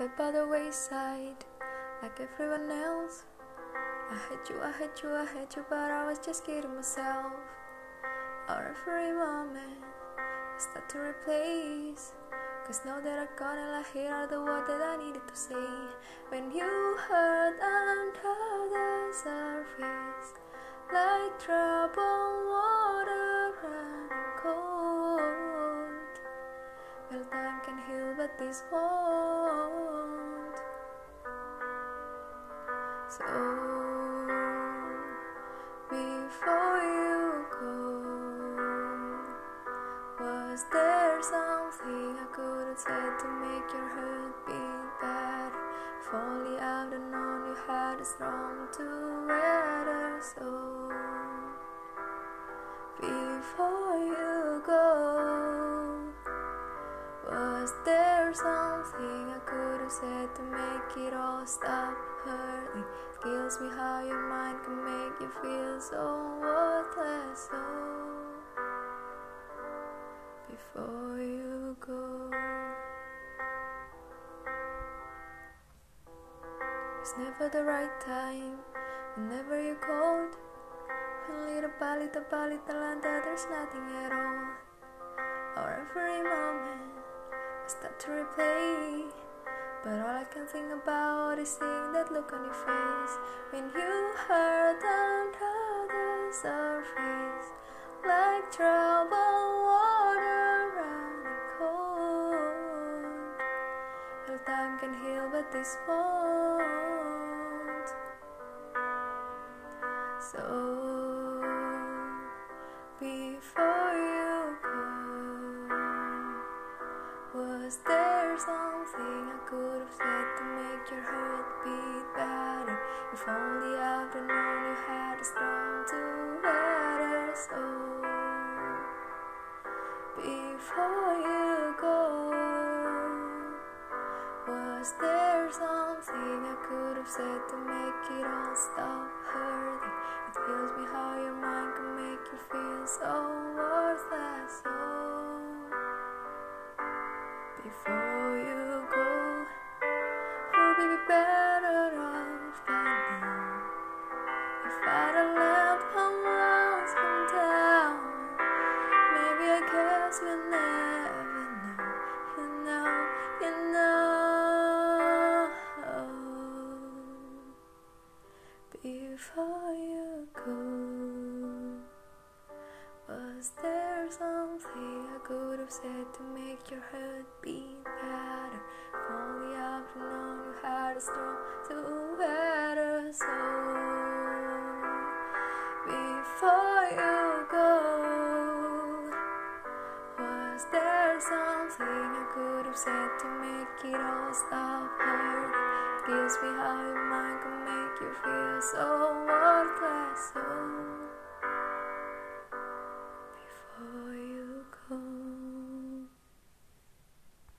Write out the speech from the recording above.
fell by the wayside like everyone else. I hate you, I hate you, I hate you, but I was just kidding myself. Every moment I start to replace. Cause now that I got it, like here are the words that I needed to say. When you hurt under the surface, like troubled heal, but this won't. So before you go, was there something I could have said to make your heart beat better? If only I'd have known you had a strong to weather. So before you said to make it all stop hurting? Kills me how your mind can make you feel so worthless. So before you go, it's never the right time. Whenever you called, little by little by little, and there's nothing at all. Or every moment I start to replay. But all I can think about is seeing that look on your face when you hurt and under the surface, like troubled water running cold. Well, time can heal, but this won't. So before you go. Was there Have said to make your heart beat better? If only I'd known you had a strong to weather. So before you go, was there something I could have said to make it all stop hurting? It kills me how your mind can make you feel so worthless. So before Before you go. Was there something I could have said to make your heart beat better? If only I'd known you had a strong to soul. Before you go, was there something I could have said to make it all stop hurting? Gives me how can make you feel so worthless. Oh.